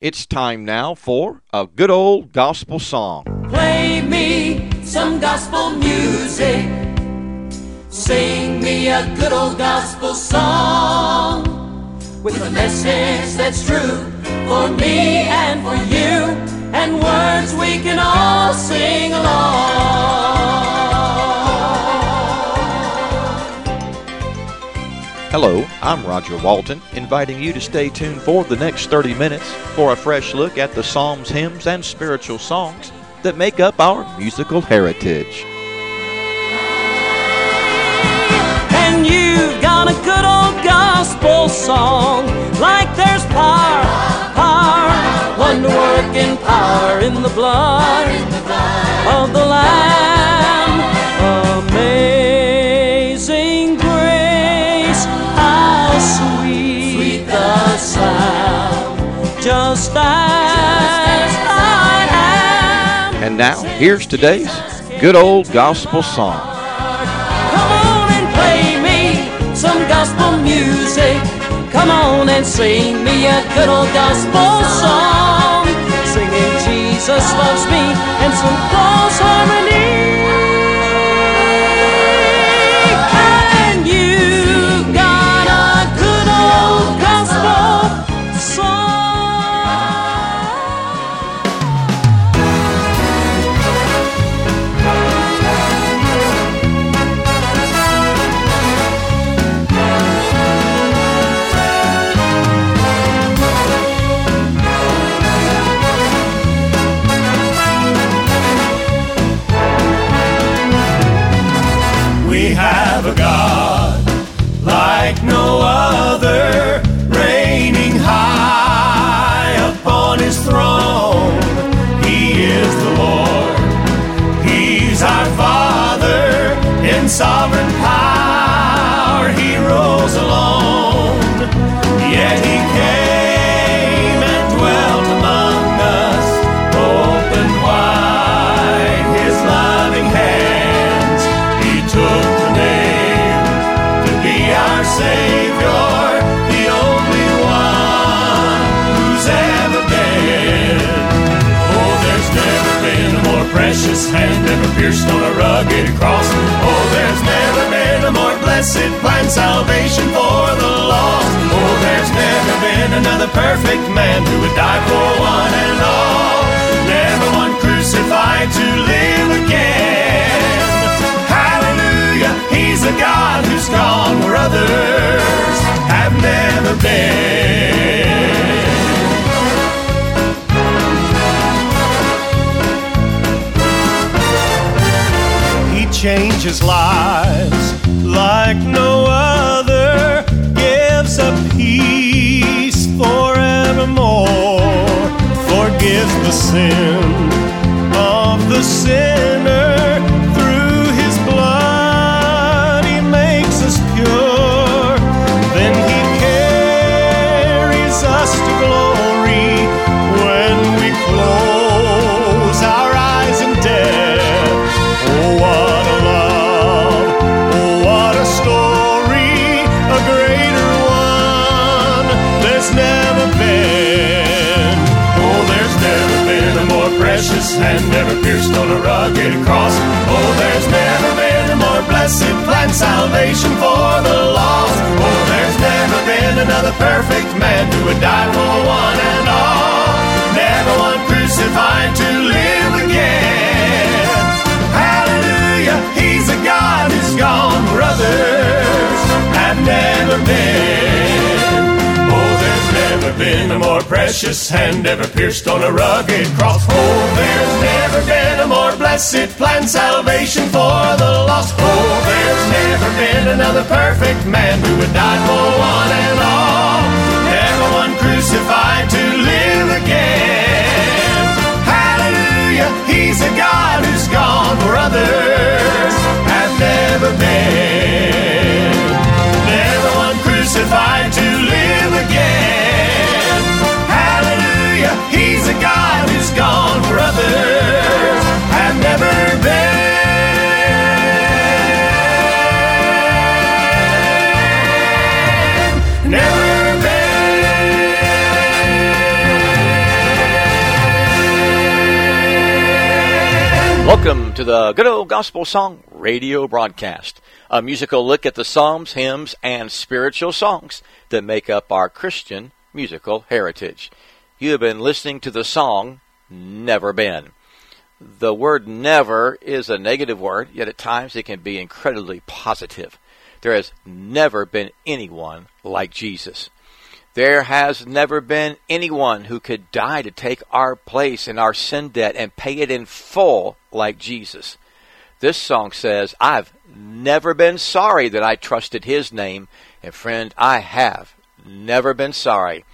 It's time now for a good old gospel song. Play me some gospel music. Sing me a good old gospel song with a message that's true for me and for you, and words we can all sing along. Hello, I'm Roger Walton, inviting you to stay tuned for the next 30 minutes for a fresh look at the psalms, hymns, and spiritual songs that make up our musical heritage. And you've got a good old gospel song, like there's power, power, wonder power in the blood of the just as I am. And now, here's today's good old gospel song. Come on and play me some gospel music. Come on and sing me a good old gospel song. Singing Jesus loves me and some close harmony. Precious hand ever pierced on a rugged cross. Oh, there's never been a more blessed plan, salvation for the lost. Oh, there's never been another perfect man who would die for one and all. Never one crucified to live again. Hallelujah, he's a God who's gone where others have never been. Changes lives like no other, gives a peace forevermore, forgives the sin on a rugged cross. Oh, there's never been a more blessed plan, salvation for the lost. Oh, there's never been another perfect man who would die for one and all. Never one crucified to live again. Hallelujah, he's a God who's gone where others have never been. Been a more precious hand ever pierced on a rugged cross. Oh, there's never been a more blessed plan, salvation for the lost. Oh, there's never been another perfect man who would die for one and all. Never one crucified to live again. Hallelujah, he's a God who's gone where others have never been. Welcome to the Good Old Gospel Song radio broadcast, a musical look at the psalms, hymns, and spiritual songs that make up our Christian musical heritage. You have been listening to the song Never Been. The word never is a negative word, yet at times it can be incredibly positive. There has never been anyone like Jesus. There has never been anyone who could die to take our place in our sin debt and pay it in full like Jesus. This song says, I've never been sorry that I trusted his name. And friend, I have never been sorry.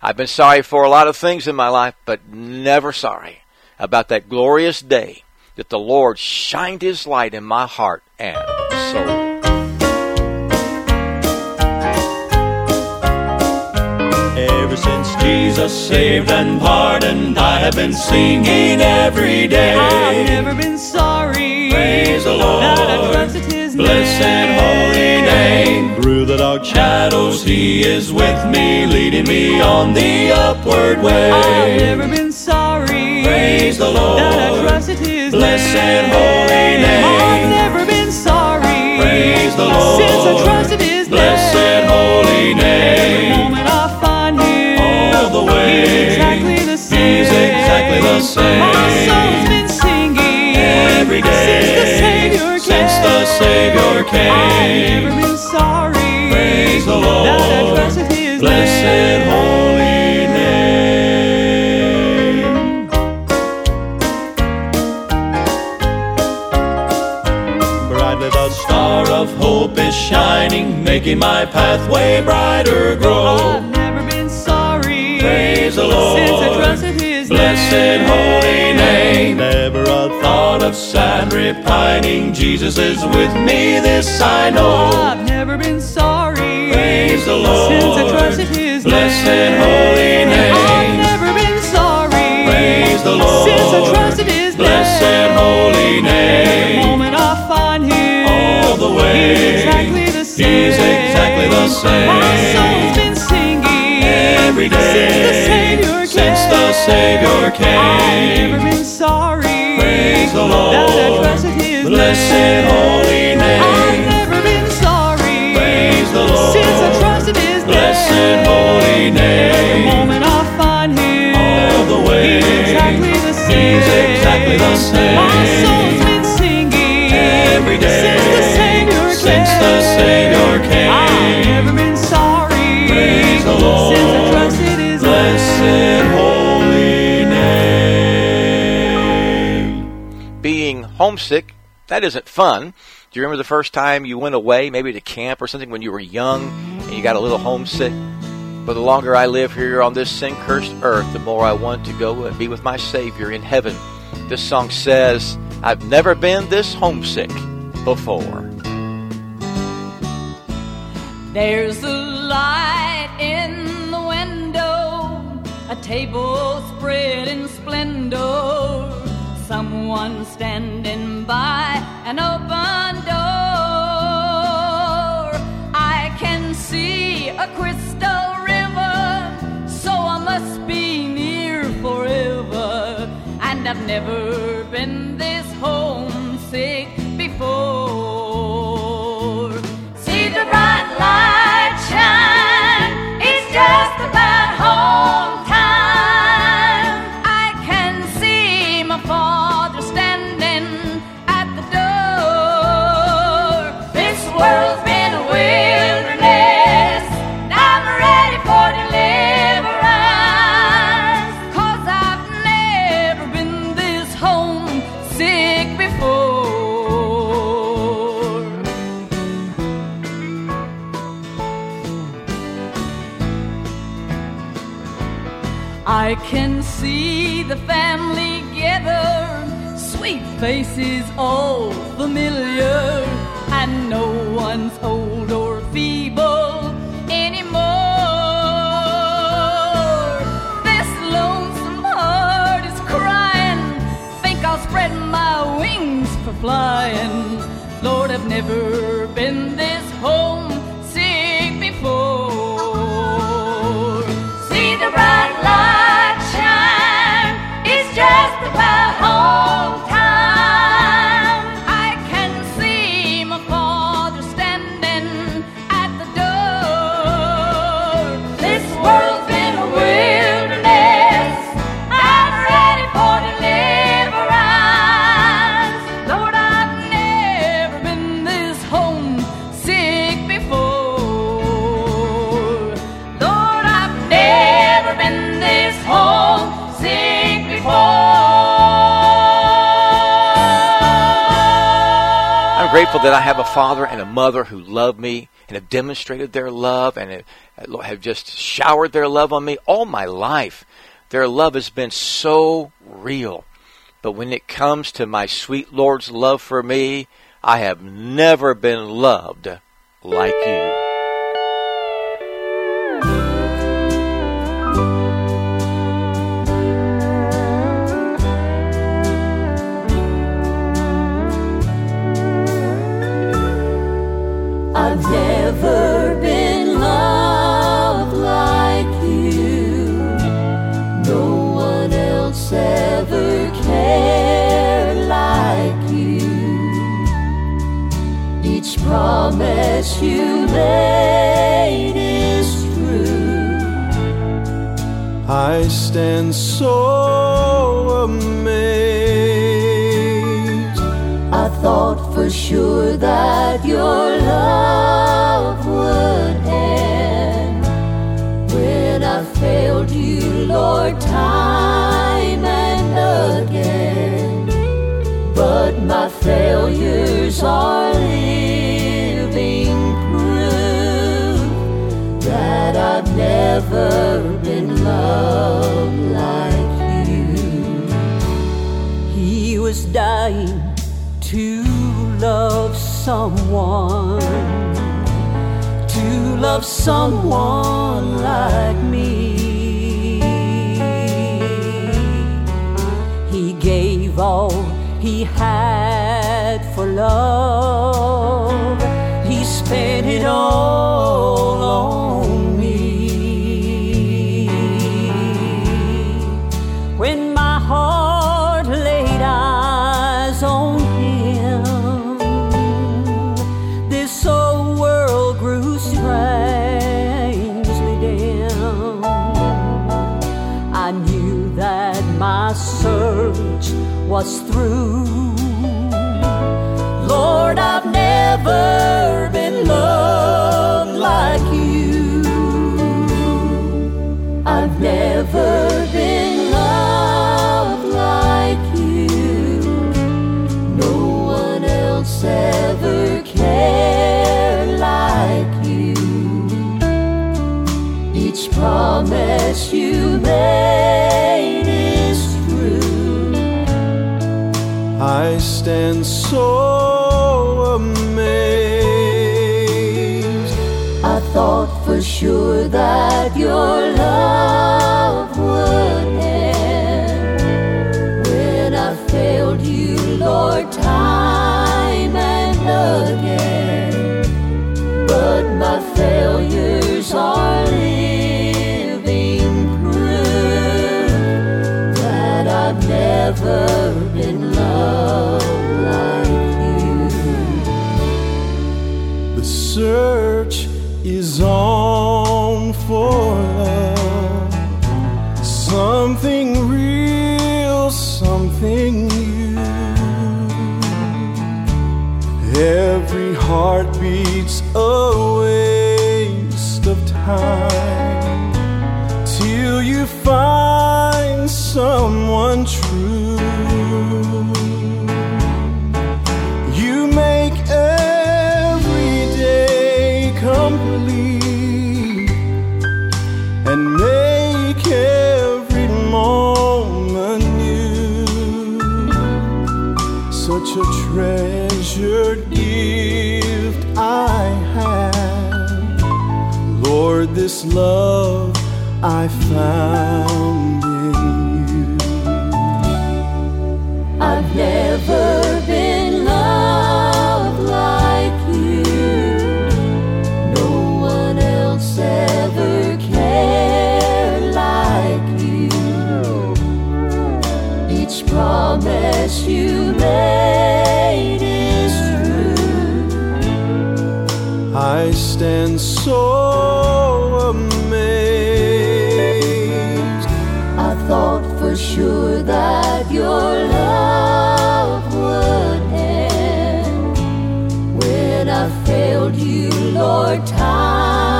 I've been sorry for a lot of things in my life, but never sorry about that glorious day that the Lord shined his light in my heart and soul. Ever since Jesus saved and pardoned, I have been singing every day. I've never been sorry. Praise the Lord. That I trusted His Blessed name. holy name. Through the dark shadows, He is with me, leading me on the upward way. I've never been sorry. Praise the Lord. That I trusted His Blessed name. holy Savior I've came. never been sorry. Praise the Lord. That I trusted His Blessed name. holy name. Brightly the star of hope is shining, making my pathway brighter grow. I've never been sorry. Praise the Lord. Since I trusted His Blessed name. holy name. Thought of sad repining. Jesus is with me, this I know. I've never been sorry. Praise the Lord. Since I trusted His Blessed name. holy name. I've never been sorry. Praise the Lord. Since I trusted His Blessed name. holy The moment I find Him, All the way. He's exactly the same. He's exactly the same. My soul's been singing Every day. since the Savior came. Since the Savior I've never been sorry. The Lord. That I trusted His Blessed name. holy I've never been sorry. Praise the Lord. Since I trusted His Blessed name. holy The name. moment I find Him, All the way. He's exactly the same. He's exactly the same. My soul's been singing Every day. since the Savior came. Since the Savior came. I've homesick, that isn't fun. Do you remember the first time you went away, maybe to camp or something when you were young and you got a little homesick? But the longer I live here on this sin cursed earth, the more I want to go and be with my Savior in heaven. This song says, I've never been this homesick before. There's a light in the window, a table spread in splendor, someone standing by an open door. I can see a crystal river, so I must be near forever, and I've never been this homesick I can see the family gather, sweet faces all familiar, and no one's old or feeble anymore. This lonesome heart is crying, think I'll spread my wings for flying. Lord, I've never grateful that I have a father and a mother who love me and have demonstrated their love and have just showered their love on me all my life. Their love has been so real. But when it comes to my sweet Lord's love for me, I have never been loved like you. Promise you made is true. I stand so amazed. I thought for sure that your love would end when I failed you, Lord, time and again. But my failures are living someone, to love someone like me. He gave all he had for love, he spent it all was through. Sure that your someone true. You make every day complete and make every moment new. Such a treasured gift I have. Lord, this love I found promise you made is true. I stand so amazed. I thought for sure that your love would end when I failed you, Lord, time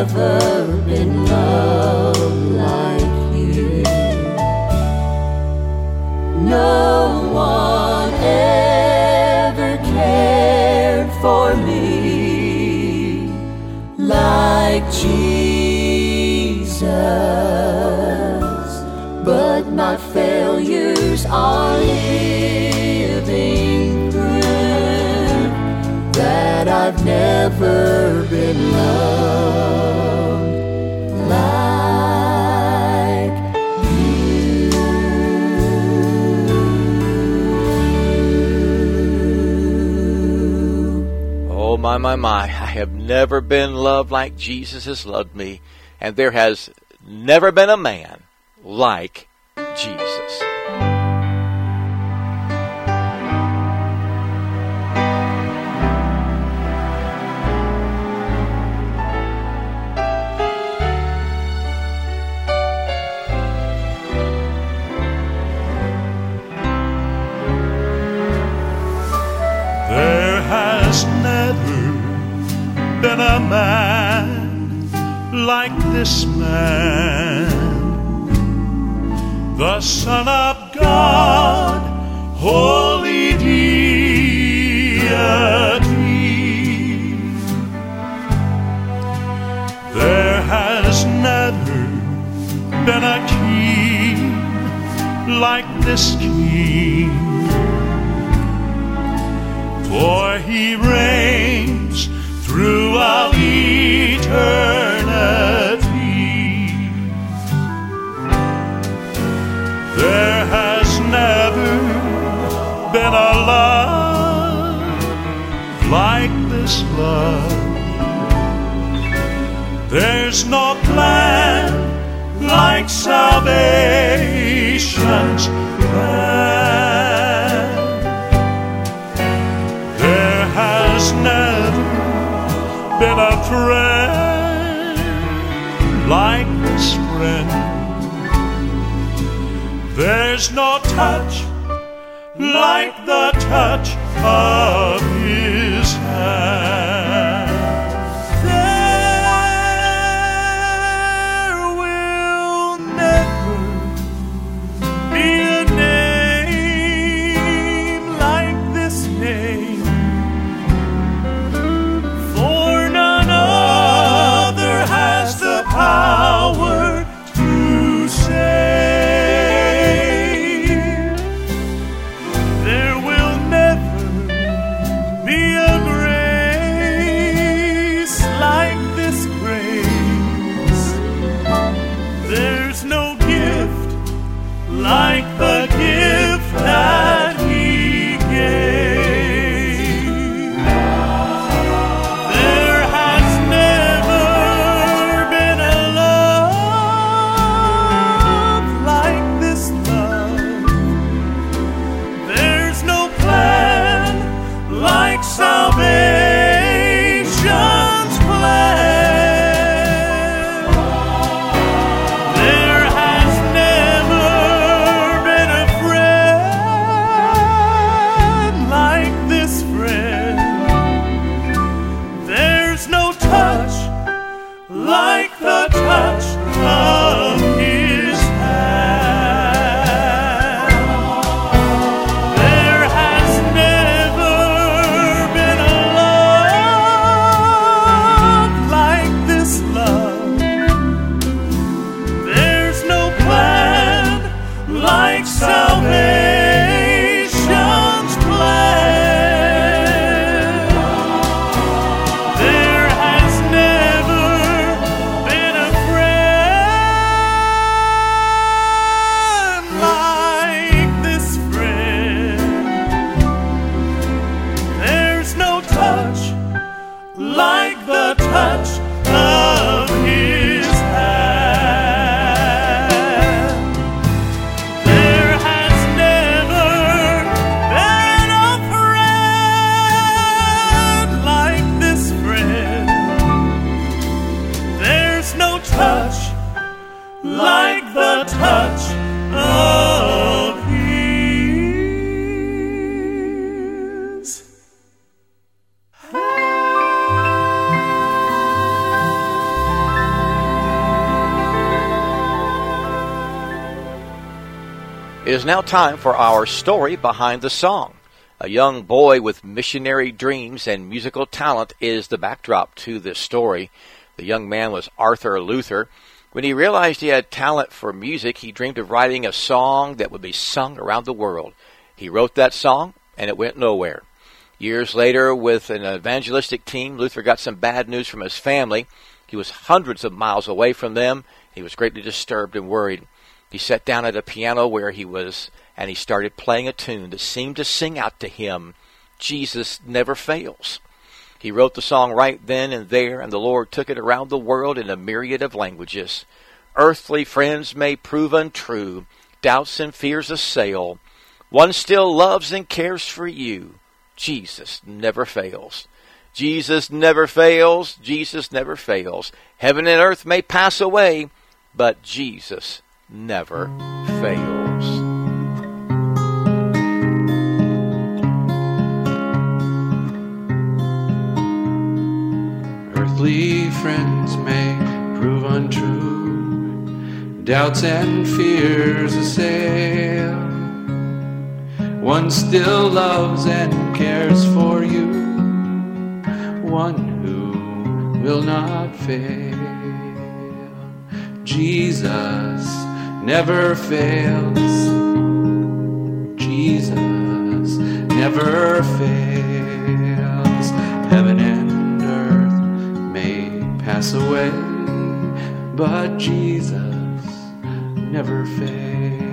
never been loved like you. No one ever cared for me like Jesus. But my failures are living proof that I've never been loved my, my, my. I have never been loved like Jesus has loved me, and there has never been a man like Jesus. Like this man, the Son of God, holy deity. There has never been a king like this king for he reigns throughout eternity. This love. There's no plan like salvation's plan. There has never been a friend like this friend. There's no touch like the touch of It is now time for our story behind the song. A young boy with missionary dreams and musical talent is the backdrop to this story. The young man was Arthur Luther. When he realized he had talent for music, he dreamed of writing a song that would be sung around the world. He wrote that song, and it went nowhere. Years later, with an evangelistic team, Luther got some bad news from his family. He was hundreds of miles away from them. He was greatly disturbed and worried. He sat down at a piano where he was and he started playing a tune that seemed to sing out to him, Jesus never fails. He wrote the song right then and there, and the Lord took it around the world in a myriad of languages. Earthly friends may prove untrue, doubts and fears assail. One still loves and cares for you. Jesus never fails. Jesus never fails. Jesus never fails. Heaven and earth may pass away, but Jesus never fails. Earthly friends may prove untrue, doubts and fears assail. One still loves and cares for you, one who will not fail. Jesus never fails. Jesus never fails. Heaven and earth may pass away, but Jesus never fails.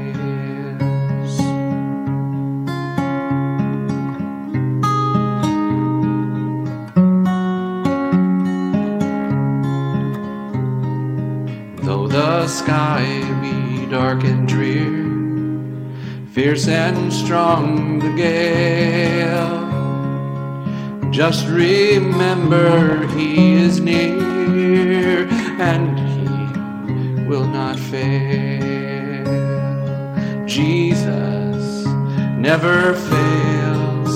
Fierce and strong the gale, just remember he is near and he will not fail. Jesus never fails.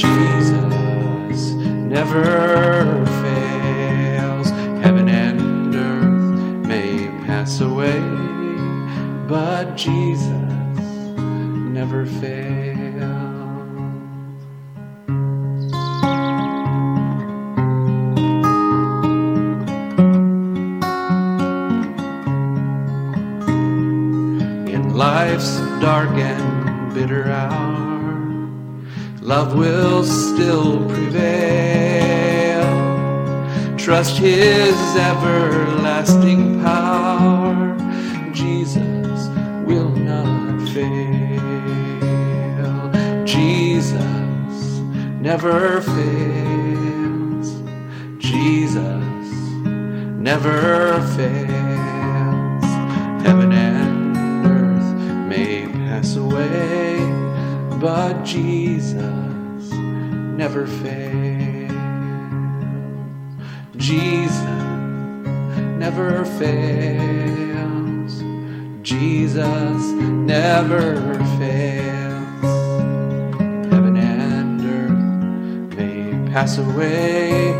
Jesus never fails. Heaven and earth may pass away, but Jesus never. In life's dark and bitter hour, love will still prevail. Trust his everlasting power. Jesus never fails. Jesus never fails. Heaven and earth may pass away, but Jesus never fails. Jesus never fails. Jesus never fails. Pass away,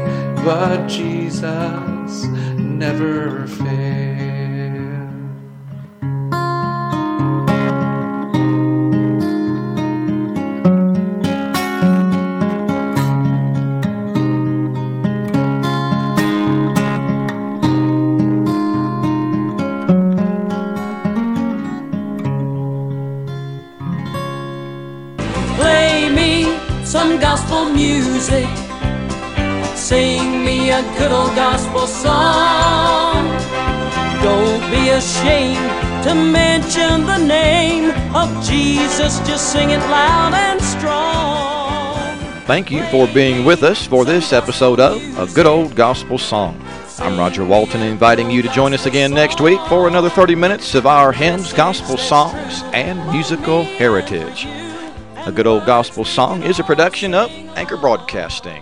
but Jesus never fails. A good old gospel song. Don't be ashamed to mention the name of Jesus. Just sing it loud and strong. Thank you for being with us for this episode of A Good Old Gospel Song. I'm Roger Walton, inviting you to join us again next week for another 30 minutes of our hymns, gospel songs, and musical heritage. A Good Old Gospel Song is a production of Anchor Broadcasting.